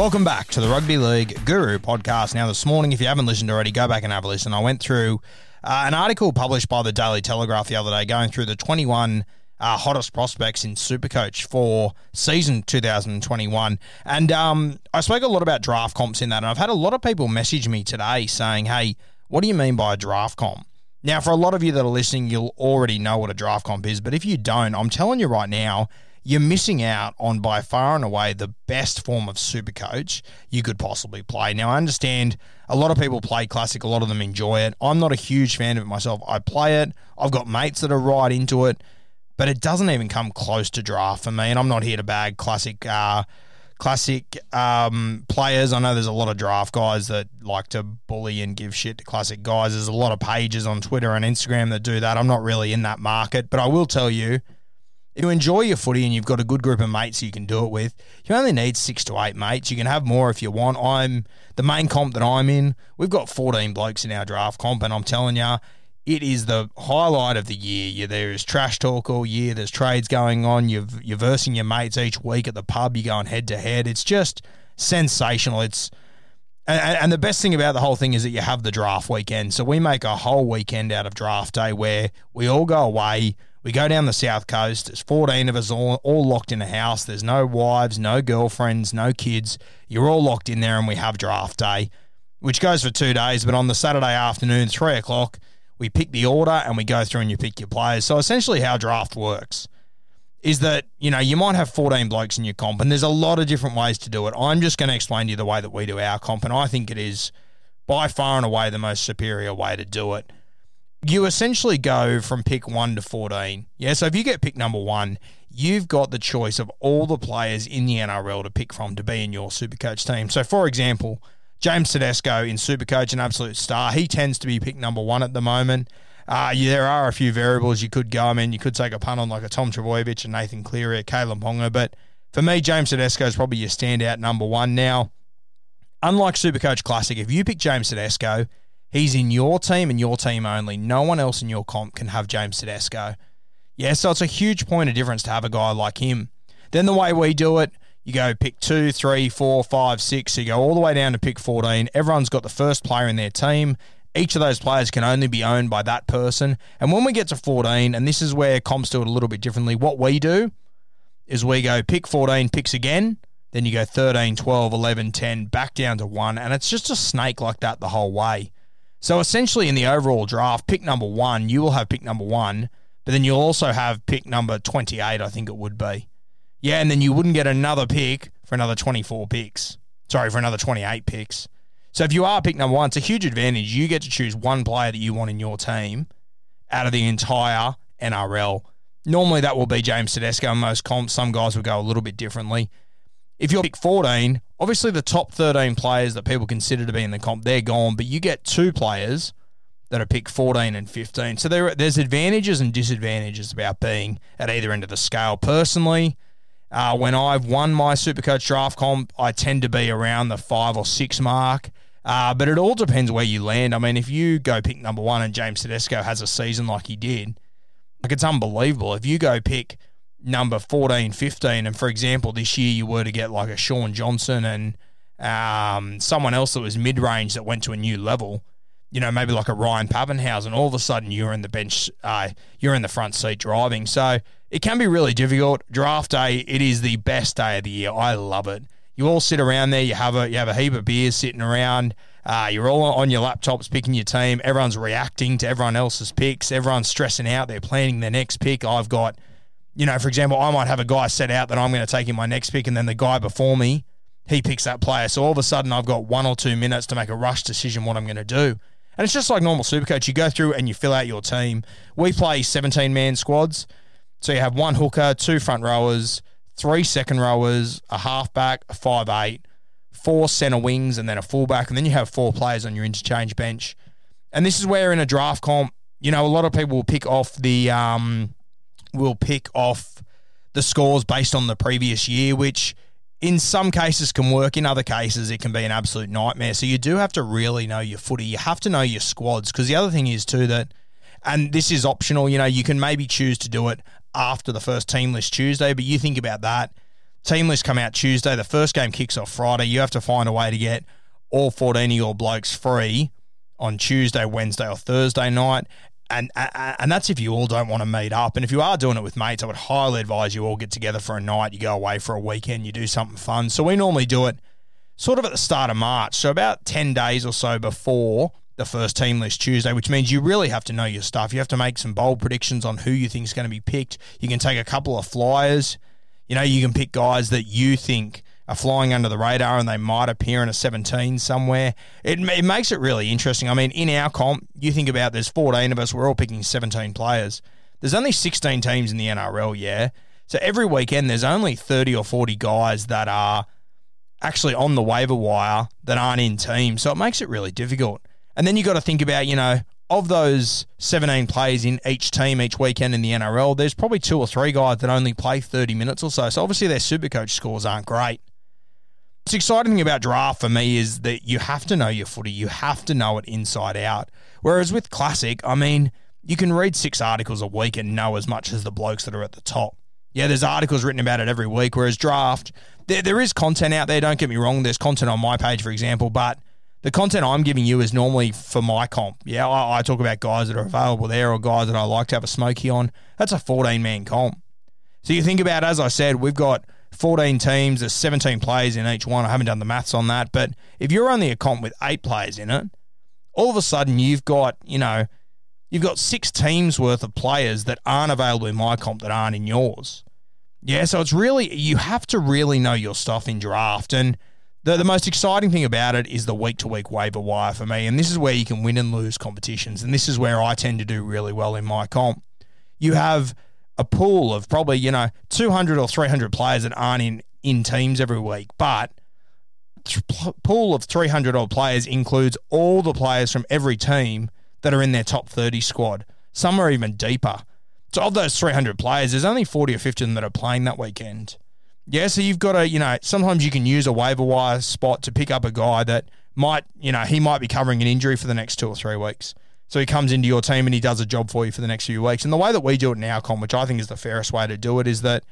Welcome back to the Rugby League Guru podcast. Now, this morning, if you haven't listened already, go back and have a listen. I went through uh, an article published by the Daily Telegraph the other day going through the 21 uh, hottest prospects in Supercoach for season 2021. And um, I spoke a lot about draft comps in that, and I've had a lot of people message me today saying, hey, what do you mean by a draft comp? Now, for a lot of you that are listening, you'll already know what a draft comp is, but if you don't, I'm telling you right now, you're missing out on by far and away the best form of super coach you could possibly play. Now, I understand a lot of people play classic, a lot of them enjoy it. I'm not a huge fan of it myself. I play it, I've got mates that are right into it, but it doesn't even come close to draft for me. And I'm not here to bag classic. Uh, Classic um, players. I know there's a lot of draft guys that like to bully and give shit to classic guys. There's a lot of pages on Twitter and Instagram that do that. I'm not really in that market, but I will tell you, you enjoy your footy and you've got a good group of mates you can do it with, you only need six to eight mates. You can have more if you want. I'm the main comp that I'm in. We've got 14 blokes in our draft comp, and I'm telling you, it is the highlight of the year. There is trash talk all year. There's trades going on. You're, you're versing your mates each week at the pub. You're going head to head. It's just sensational. It's and, and the best thing about the whole thing is that you have the draft weekend. So we make a whole weekend out of draft day where we all go away. We go down the south coast. There's 14 of us all, all locked in a house. There's no wives, no girlfriends, no kids. You're all locked in there, and we have draft day, which goes for two days. But on the Saturday afternoon, three o'clock, we pick the order and we go through and you pick your players. So essentially, how draft works is that you know you might have 14 blokes in your comp, and there's a lot of different ways to do it. I'm just going to explain to you the way that we do our comp, and I think it is by far and away the most superior way to do it. You essentially go from pick one to 14. Yeah, so if you get pick number one, you've got the choice of all the players in the NRL to pick from to be in your Supercoach team. So, for example, James Tedesco in Supercoach, an absolute star. He tends to be pick number one at the moment. Uh, yeah, there are a few variables you could go. I mean, you could take a punt on like a Tom Trbojevic and Nathan Cleary, a Kalyn Ponga, but for me, James Tedesco is probably your standout number one. Now, unlike Supercoach Classic, if you pick James Tedesco, he's in your team and your team only. No one else in your comp can have James Tedesco. Yeah, so it's a huge point of difference to have a guy like him. Then the way we do it, you go pick two, three, four, five, six. So you go all the way down to pick 14. Everyone's got the first player in their team. Each of those players can only be owned by that person. And when we get to 14, and this is where comps do it a little bit differently, what we do is we go pick 14, picks again. Then you go 13, 12, 11, 10, back down to one. And it's just a snake like that the whole way. So essentially, in the overall draft, pick number one, you will have pick number one, but then you'll also have pick number 28, I think it would be. Yeah, and then you wouldn't get another pick for another 24 picks. Sorry, for another 28 picks. So if you are pick number one, it's a huge advantage. You get to choose one player that you want in your team out of the entire NRL. Normally that will be James Tedesco most comps. Some guys will go a little bit differently. If you're pick 14, obviously the top 13 players that people consider to be in the comp, they're gone, but you get two players that are picked 14 and 15. So there, there's advantages and disadvantages about being at either end of the scale. Personally, uh, when I've won my Supercoach draft comp, I tend to be around the five or six mark. Uh, but it all depends where you land. I mean, if you go pick number one and James Tedesco has a season like he did, like it's unbelievable. If you go pick number 14, 15, and for example, this year you were to get like a Shaun Johnson and um, someone else that was mid range that went to a new level, you know, maybe like a Ryan Papenhuyzen, all of a sudden you're in the bench, uh, you're in the front seat driving. So it can be really difficult. Draft day, it is the best day of the year. I love it. You all sit around there. You have a you have a heap of beers sitting around. Uh, you're all on your laptops picking your team. Everyone's reacting to everyone else's picks. Everyone's stressing out. They're planning their next pick. I've got, you know, for example, I might have a guy set out that I'm going to take in my next pick, and then the guy before me, he picks that player. So all of a sudden, I've got one or two minutes to make a rush decision what I'm going to do. And it's just like normal Supercoach. You go through and you fill out your team. We play 17 man squads. So you have one hooker, two front rowers, three second rowers, a halfback, a five eight, four centre wings, and then a fullback. And then you have four players on your interchange bench. And this is where in a draft comp, you know, a lot of people will pick off the um will pick off the scores based on the previous year, which in some cases can work. In other cases, it can be an absolute nightmare. So you do have to really know your footy. You have to know your squads because the other thing is too that, and this is optional. You know, you can maybe choose to do it after the first team list Tuesday, but you think about that. Team list come out Tuesday. The first game kicks off Friday. You have to find a way to get all 14 of your blokes free on Tuesday, Wednesday, or Thursday night. And, and that's if you all don't want to meet up. And if you are doing it with mates, I would highly advise you all get together for a night. You go away for a weekend, you do something fun. So we normally do it sort of at the start of March. So about 10 days or so before the first team list Tuesday, which means you really have to know your stuff. You have to make some bold predictions on who you think is going to be picked. You can take a couple of flyers. You know, you can pick guys that you think are flying under the radar and they might appear in a 17 somewhere. It, it makes it really interesting. I mean, in our comp, you think about there's 14 of us, we're all picking 17 players. There's only 16 teams in the NRL, yeah. So every weekend, there's only 30 or 40 guys that are actually on the waiver wire that aren't in teams. So it makes it really difficult. And then you've got to think about, you know, of those 17 players in each team each weekend in the NRL, there's probably two or three guys that only play 30 minutes or so. So obviously their super coach scores aren't great. What's exciting thing about draft for me is that you have to know your footy. You have to know it inside out. Whereas with classic, I mean, you can read six articles a week and know as much as the blokes that are at the top. Yeah, there's articles written about it every week. Whereas draft, there, there is content out there. Don't get me wrong. There's content on my page, for example, but the content I'm giving you is normally for my comp. Yeah, I, I, talk about guys that are available there or guys that I like to have a smoky on. That's a 14 man comp. So you think about, as I said, we've got 14 teams, there's 17 players in each one. I haven't done the maths on that, but if you're only a comp with eight players in it, all of a sudden you've got, you know, you've got six teams worth of players that aren't available in my comp that aren't in yours. Yeah, so it's really, you have to really know your stuff in draft. And the, the most exciting thing about it is the week to week waiver wire for me. And this is where you can win and lose competitions. And this is where I tend to do really well in my comp. You have a pool of probably, you know, 200 or 300 players that aren't in, in teams every week. But pool of 300 odd players includes all the players from every team that are in their top 30 squad. Some are even deeper. So of those 300 players, there's only 40 or 50 of them that are playing that weekend. Yeah, so you've got to, you know, sometimes you can use a waiver wire spot to pick up a guy that might, you know, he might be covering an injury for the next two or three weeks. So he comes into your team and he does a job for you for the next few weeks. And the way that we do it now, com, which I think is the fairest way to do it, is that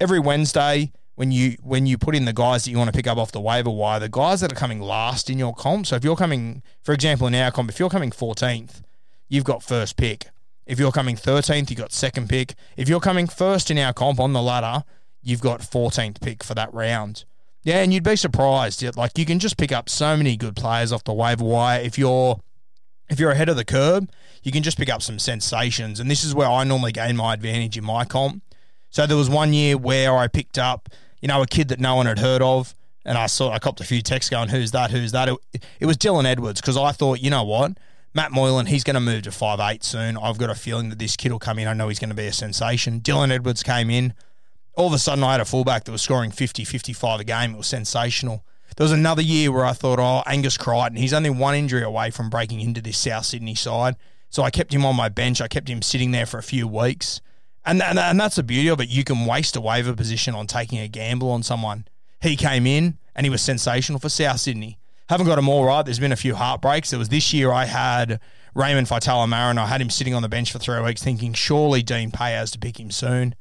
every Wednesday when you when you put in the guys that you want to pick up off the waiver wire, the guys that are coming last in your comp. So if you're coming, for example, in our comp, if you're coming 14th, you've got first pick. If you're coming 13th, you've got second pick. If you're coming first in our comp on the ladder, you've got 14th pick for that round. Yeah, and you'd be surprised. Like you can just pick up so many good players off the waiver wire. If you're if you're ahead of the curve, you can just pick up some sensations. And this is where I normally gain my advantage in my comp. So there was one year where I picked up, you know, a kid that no one had heard of, and I saw I copped a few texts going, "Who's that? Who's that?" It, it was Dylan Edwards because I thought, you know what, Matt Moylan, he's going to move to five eight soon. I've got a feeling that this kid will come in. I know he's going to be a sensation. Dylan Edwards came in all of a sudden I had a fullback that was scoring 50, 55 a game. It was sensational. There was another year where I thought, oh, Angus Crichton, he's only one injury away from breaking into this South Sydney side. So I kept him on my bench. I kept him sitting there for a few weeks. And, and, and that's the beauty of it. You can waste a waiver position on taking a gamble on someone. He came in and he was sensational for South Sydney. Haven't got him all right. There's been a few heartbreaks. There was this year I had Raymond Faitala-Mariner. I had him sitting on the bench for three weeks thinking surely Dean Pay has to pick him soon.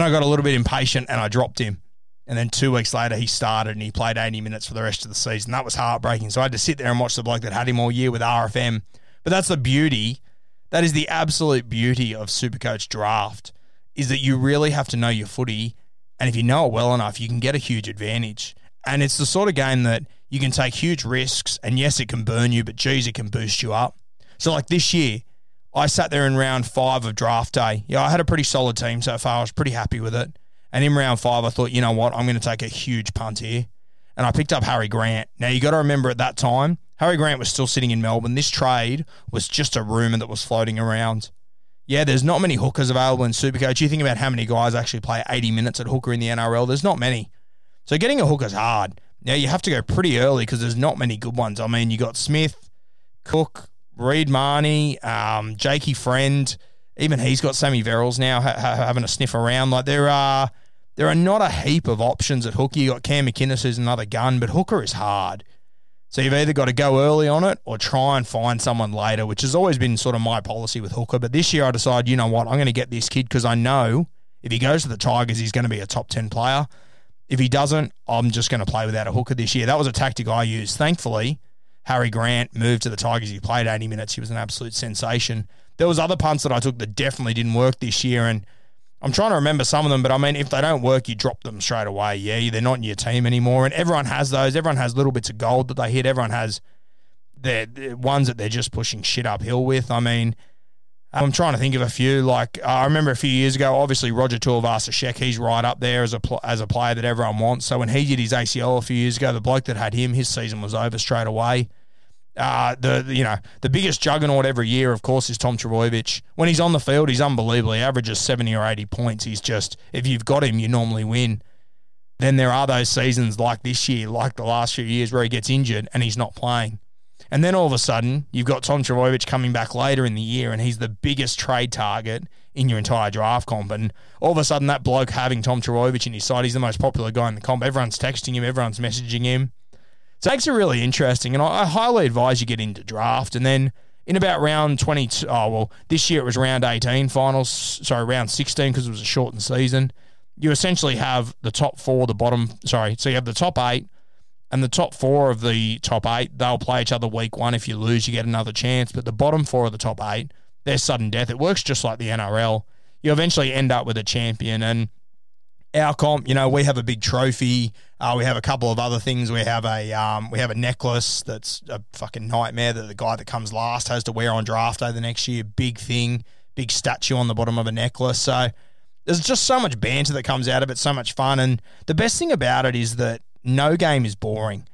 I got a little bit impatient and I dropped him. And then two weeks later, he started and he played 80 minutes for the rest of the season. That was heartbreaking. So I had to sit there and watch the bloke that had him all year with RFM. But that's the beauty. That is the absolute beauty of Supercoach draft is that you really have to know your footy. And if you know it well enough, you can get a huge advantage. And it's the sort of game that you can take huge risks. And yes, it can burn you, but geez, it can boost you up. So, like this year, I sat there in round five of draft day. Yeah, I had a pretty solid team so far. I was pretty happy with it. And in round five, I thought, you know what, I'm going to take a huge punt here. And I picked up Harry Grant. Now, you got to remember at that time, Harry Grant was still sitting in Melbourne. This trade was just a rumour that was floating around. Yeah, there's not many hookers available in Supercoach. You think about how many guys actually play 80 minutes at hooker in the NRL, there's not many. So getting a hooker's hard. Now, you have to go pretty early because there's not many good ones. I mean, you got Smith, Cook, Reed Mahoney, um, Jakey Friend, even he's got Sammy Verrills now ha- ha- having a sniff around. Like there are there are not a heap of options at hooker. You got Cam McInnes who's another gun, but hooker is hard. So you've either got to go early on it or try and find someone later, which has always been sort of my policy with hooker. But this year I decided, you know what, I'm going to get this kid because I know if he goes to the Tigers, he's going to be a top ten player. If he doesn't, I'm just going to play without a hooker this year. That was a tactic I used. Thankfully, Harry Grant moved to the Tigers. He played 80 minutes. He was an absolute sensation. There was other punts that I took that definitely didn't work this year, and I'm trying to remember some of them. But I mean, if they don't work, you drop them straight away. Yeah, they're not in your team anymore, and everyone has those. Everyone has little bits of gold that they hit. Everyone has their, their ones that they're just pushing shit uphill with. I mean. I'm trying to think of a few. Like I remember a few years ago, obviously Roger Tuivasa-Sheck, he's right up there as a pl- as a player that everyone wants. So when he did his ACL a few years ago, the bloke that had him, his season was over straight away. Uh, the, the you know the biggest juggernaut every year, of course, is Tom Trbojevic. When he's on the field, he's unbelievable. He averages seventy or eighty points. He's just if you've got him, you normally win. Then there are those seasons like this year, like the last few years, where he gets injured and he's not playing. And then all of a sudden, you've got Tom Trbojevic coming back later in the year, and he's the biggest trade target in your entire draft comp. And all of a sudden, that bloke having Tom Trbojevic in his side, he's the most popular guy in the comp. Everyone's texting him, everyone's messaging him. It makes really interesting. And I, highly advise you get into draft. And then in about round 22, oh, well, this year it was round 18 finals, sorry, round 16 because it was a shortened season. You essentially have the top four, the bottom, sorry, so you have the top eight, and the top four of the top eight, they'll play each other week one. If you lose, you get another chance. But the bottom four of the top eight, they're sudden death. It works just like the NRL. You eventually end up with a champion. And our comp, you know, we have a big trophy. Uh, we have a couple of other things. We have a um, we have a necklace that's a fucking nightmare that the guy that comes last has to wear on draft day the next year. Big thing, big statue on the bottom of a necklace. So there's just so much banter that comes out of it, so much fun. And the best thing about it is that no game is boring.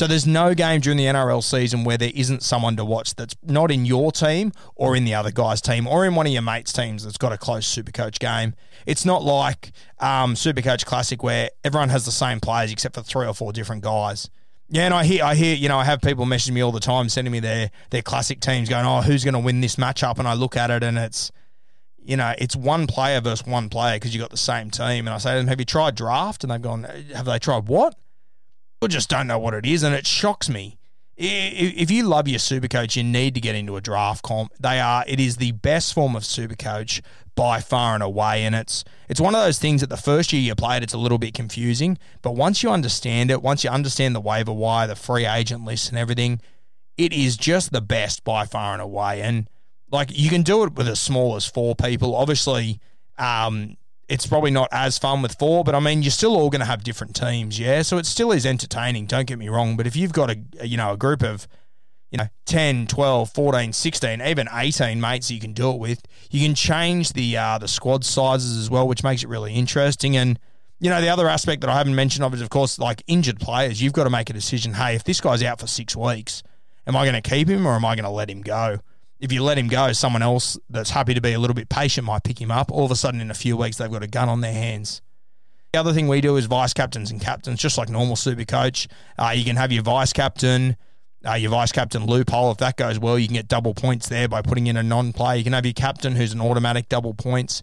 So there's no game during the NRL season where there isn't someone to watch that's not in your team or in the other guy's team or in one of your mates' teams that's got a close Supercoach game. It's not like um, Supercoach Classic where everyone has the same players except for three or four different guys. Yeah, and I hear, I hear, you know, I have people messaging me all the time, sending me their their classic teams, going, "Oh, who's going to win this matchup?" And I look at it, and it's, you know, it's one player versus one player because you got the same team. And I say to them, "Have you tried draft?" And they've gone, "Have they tried what?" I just don't know what it is, and it shocks me. If you love your super coach, you need to get into a draft comp. They are it is the best form of super coach by far and away, and it's it's one of those things that the first year you play it, it's a little bit confusing, but once you understand it, once you understand the waiver wire, the free agent list, and everything, it is just the best by far and away. And like you can do it with as small as four people. Obviously, um, it's probably not as fun with four, but I mean, you're still all going to have different teams, yeah. So it still is entertaining. Don't get me wrong, but if you've got a you know a group of you know 10, 12, 14, 16, even 18 mates you can do it with, you can change the uh, the squad sizes as well, which makes it really interesting. And you know, the other aspect that I haven't mentioned of is, of course, like injured players. You've got to make a decision. Hey, if this guy's out for six weeks, am I going to keep him or am I going to let him go? If you let him go, someone else that's happy to be a little bit patient might pick him up. All of a sudden, in a few weeks, they've got a gun on their hands. The other thing we do is vice captains and captains, just like normal super coach. Uh, you can have your vice captain, uh, your vice captain loophole. If that goes well, you can get double points there by putting in a non play. You can have your captain who's an automatic double points.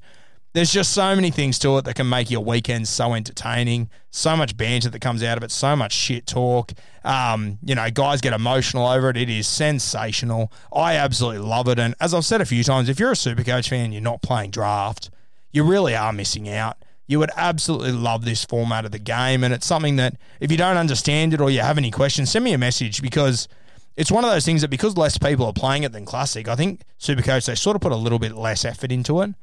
There's just so many things to it that can make your weekends so entertaining. So much banter that comes out of it, so much shit talk. Um, you know, guys get emotional over it. It is sensational. I absolutely love it. And as I've said a few times, if you're a Supercoach fan, you're not playing draft, you really are missing out. You would absolutely love this format of the game. And it's something that if you don't understand it or you have any questions, send me a message because it's one of those things that because less people are playing it than Classic, I think Supercoach, they sort of put a little bit less effort into it,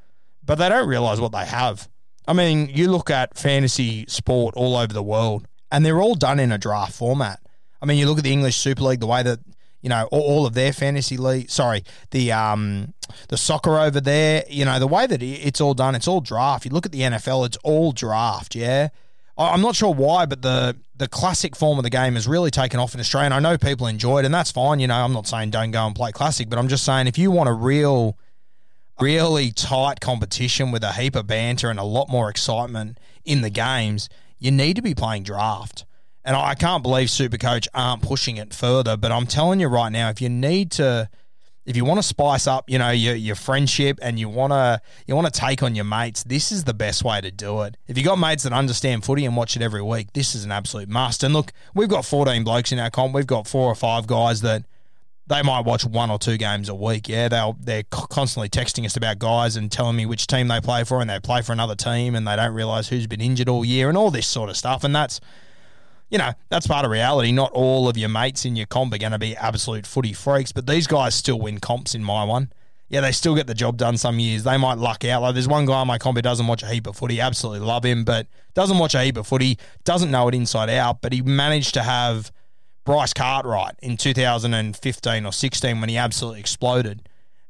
but they don't realize what they have. I mean, you look at fantasy sport all over the world, and they're all done in a draft format. I mean, you look at the English Super League, the way that you know all, all of their fantasy league. Sorry, the um the soccer over there. You know the way that it's all done. It's all draft. You look at the NFL. It's all draft. Yeah. I'm not sure why, but the the classic form of the game has really taken off in Australia. And I know people enjoy it, and that's fine. You know, I'm not saying don't go and play classic, but I'm just saying if you want a real, really tight competition with a heap of banter and a lot more excitement in the games, you need to be playing draft. And I can't believe Supercoach aren't pushing it further. But I'm telling you right now, if you need to, if you want to spice up, you know, your, your friendship and you want to you want to take on your mates, this is the best way to do it. If you got mates that understand footy and watch it every week, this is an absolute must. And look, we've got 14 blokes in our comp. We've got four or five guys that they might watch one or two games a week. Yeah, they'll they're constantly texting us about guys and telling me which team they play for, and they play for another team, and they don't realize who's been injured all year, and all this sort of stuff. And that's you know, that's part of reality. Not all of your mates in your comp are going to be absolute footy freaks, but these guys still win comps in my one. Yeah, they still get the job done some years. They might luck out. Like there's one guy in my comp who doesn't watch a heap of footy. Absolutely love him, but doesn't watch a heap of footy. Doesn't know it inside out. But he managed to have Bryce Cartwright in 2015 or 16 when he absolutely exploded,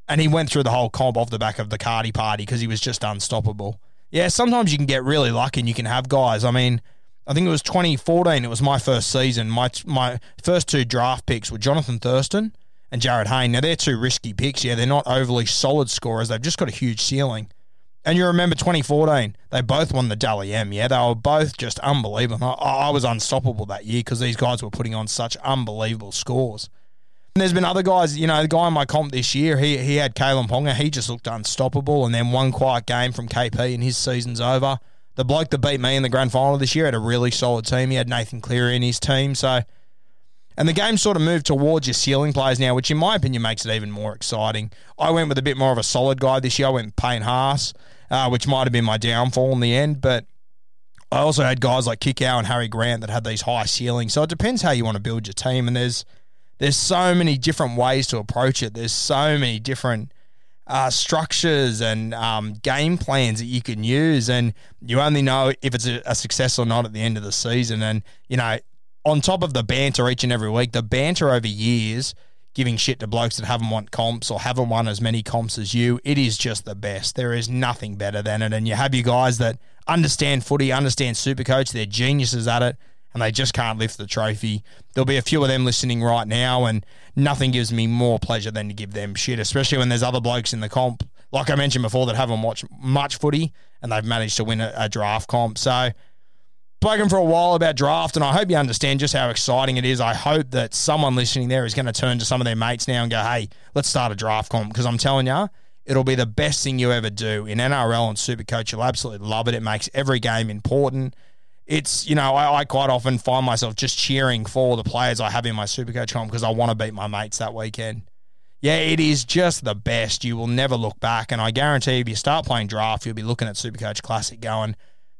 and he went through the whole comp off the back of the Cardi party because he was just unstoppable. Yeah, sometimes you can get really lucky and you can have guys. I mean, I think it was 2014. It was my first season. My my first two draft picks were Jonathan Thurston and Jarryd Hayne. Now they're two risky picks. Yeah, they're not overly solid scorers. They've just got a huge ceiling. And you remember 2014, they both won the Dally M. Yeah, they were both just unbelievable. I, I was unstoppable that year because these guys were putting on such unbelievable scores. And there's been other guys, you know, the guy in my comp this year, he he had Kalyn Ponga. He just looked unstoppable. And then one quiet game from KP and his season's over the bloke that beat me in the grand final this year had a really solid team. He had Nathan Cleary in his team. So, and the game sort of moved towards your ceiling players now, which in my opinion makes it even more exciting. I went with a bit more of a solid guy this year. I went Payne Haas, uh, which might have been my downfall in the end, but I also had guys like Kikau and Harry Grant that had these high ceilings. So it depends how you want to build your team, and there's there's so many different ways to approach it. There's so many different uh, structures and um, game plans that you can use, and you only know if it's a, a, success or not at the end of the season. And you know, on top of the banter each and every week, the banter over years, giving shit to blokes that haven't won comps or haven't won as many comps as you, it is just the best. There is nothing better than it, and you have you guys that understand footy, understand Supercoach, they're geniuses at it and they just can't lift the trophy. There'll be a few of them listening right now, and nothing gives me more pleasure than to give them shit, especially when there's other blokes in the comp, like I mentioned before, that haven't watched much footy and they've managed to win a, a draft comp. So, spoken for a while about draft, and I hope you understand just how exciting it is. I hope that someone listening there is going to turn to some of their mates now and go, hey, let's start a draft comp, because I'm telling you, It'll be the best thing you ever do in NRL and Supercoach. You'll absolutely love it. It makes every game important it's you know I, I, quite often find myself just cheering for the players I have in my Supercoach comp because I want to beat my mates that weekend. Yeah, it is just the best. You will never look back, and I guarantee if you start playing draft, you'll be looking at Supercoach Classic, going,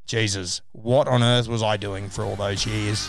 "Jesus, what on earth was I doing for all those years?"